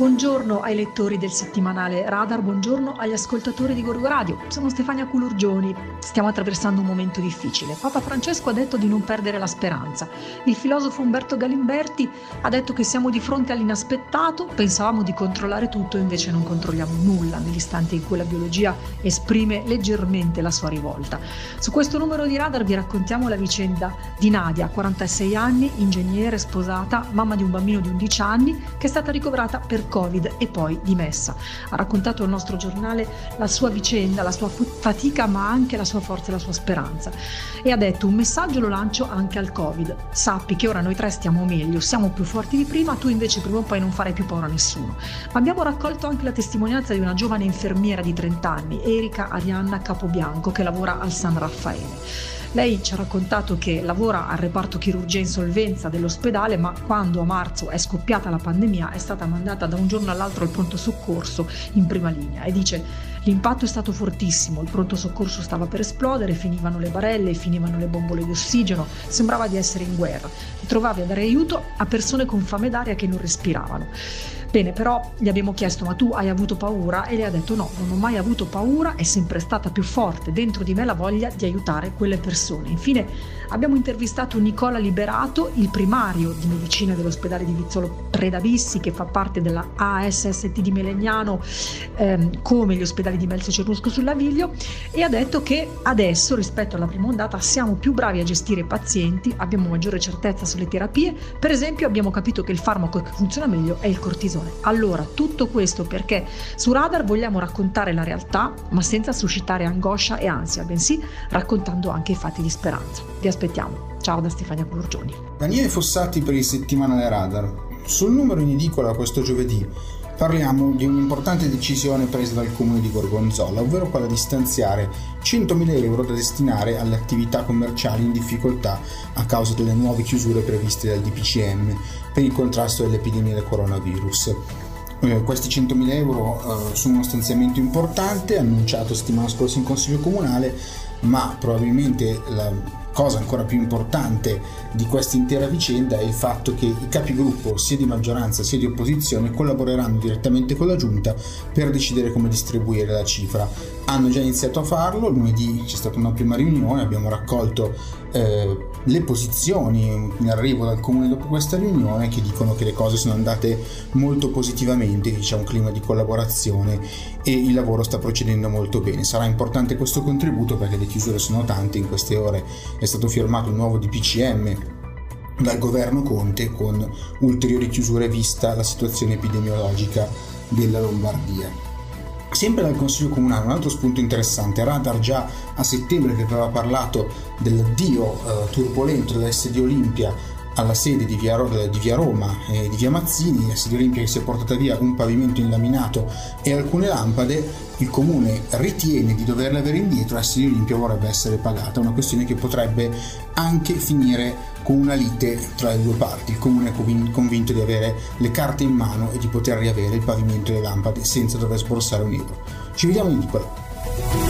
Buongiorno ai lettori del settimanale Radar, buongiorno agli ascoltatori di Gorgo Radio. Sono Stefania Culurgioni. Stiamo attraversando un momento difficile. Papa Francesco ha detto di non perdere la speranza. Il filosofo Umberto Galimberti ha detto che siamo di fronte all'inaspettato, pensavamo di controllare tutto, invece non controlliamo nulla nell'istante in cui la biologia esprime leggermente la sua rivolta. Su questo numero di Radar vi raccontiamo la vicenda di Nadia, 46 anni, ingegnere, sposata, mamma di un bambino di 11 anni, che è stata ricoverata per Covid e poi dimessa. Ha raccontato al nostro giornale la sua vicenda, la sua fatica, ma anche la sua forza e la sua speranza. E ha detto un messaggio lo lancio anche al Covid. Sappi che ora noi tre stiamo meglio, siamo più forti di prima, tu invece prima o poi non farai più paura a nessuno. Ma abbiamo raccolto anche la testimonianza di una giovane infermiera di 30 anni, Erika Arianna Capobianco, che lavora al San Raffaele. Lei ci ha raccontato che lavora al reparto chirurgia insolvenza dell'ospedale, ma quando a marzo è scoppiata la pandemia è stata mandata da un giorno all'altro al pronto soccorso in prima linea e dice l'impatto è stato fortissimo, il pronto soccorso stava per esplodere, finivano le barelle, finivano le bombole di ossigeno, sembrava di essere in guerra. Trovavi a dare aiuto a persone con fame d'aria che non respiravano. Bene, però gli abbiamo chiesto ma tu hai avuto paura? E lei ha detto no, non ho mai avuto paura, è sempre stata più forte dentro di me la voglia di aiutare quelle persone. Infine abbiamo intervistato Nicola Liberato, il primario di medicina dell'ospedale di Vizzolo Predabissi che fa parte della ASST di Melegnano ehm, come gli ospedali di Melzo Cernusco sul Naviglio e ha detto che adesso rispetto alla prima ondata siamo più bravi a gestire i pazienti, abbiamo maggiore certezza sulle terapie, per esempio abbiamo capito che il farmaco che funziona meglio è il cortisone. Allora, tutto questo perché su Radar vogliamo raccontare la realtà, ma senza suscitare angoscia e ansia, bensì raccontando anche i fatti di speranza. Vi aspettiamo. Ciao da Stefania Curgioni. Daniele Fossati per il settimanale Radar. Sul numero in edicola questo giovedì parliamo di un'importante decisione presa dal comune di Gorgonzola, ovvero quella di stanziare 100.000 euro da destinare alle attività commerciali in difficoltà a causa delle nuove chiusure previste dal DPCM per il contrasto dell'epidemia del coronavirus. Eh, questi 100.000 euro eh, sono uno stanziamento importante, annunciato settimana scorsa in Consiglio Comunale, ma probabilmente la cosa ancora più importante di questa intera vicenda è il fatto che i capigruppo sia di maggioranza sia di opposizione collaboreranno direttamente con la giunta per decidere come distribuire la cifra. Hanno già iniziato a farlo, lunedì c'è stata una prima riunione, abbiamo raccolto eh, le posizioni in arrivo dal comune dopo questa riunione che dicono che le cose sono andate molto positivamente, che c'è un clima di collaborazione e il lavoro sta procedendo molto bene. Sarà importante questo contributo perché le chiusure sono tante, in queste ore è stato firmato un nuovo DPCM dal governo Conte con ulteriori chiusure vista la situazione epidemiologica della Lombardia. Sempre dal Consiglio Comunale, un altro spunto interessante, Radar già a settembre che aveva parlato dell'addio eh, turbolento dell'S di Olimpia alla sede di via, di via Roma e di via Mazzini, la sede Olimpia che si è portata via un pavimento inlaminato e alcune lampade, il comune ritiene di doverle avere indietro, la sede Olimpia vorrebbe essere pagata, una questione che potrebbe anche finire con una lite tra le due parti. Il comune è convinto di avere le carte in mano e di poter riavere il pavimento e le lampade senza dover sborsare un euro. Ci vediamo in edicola.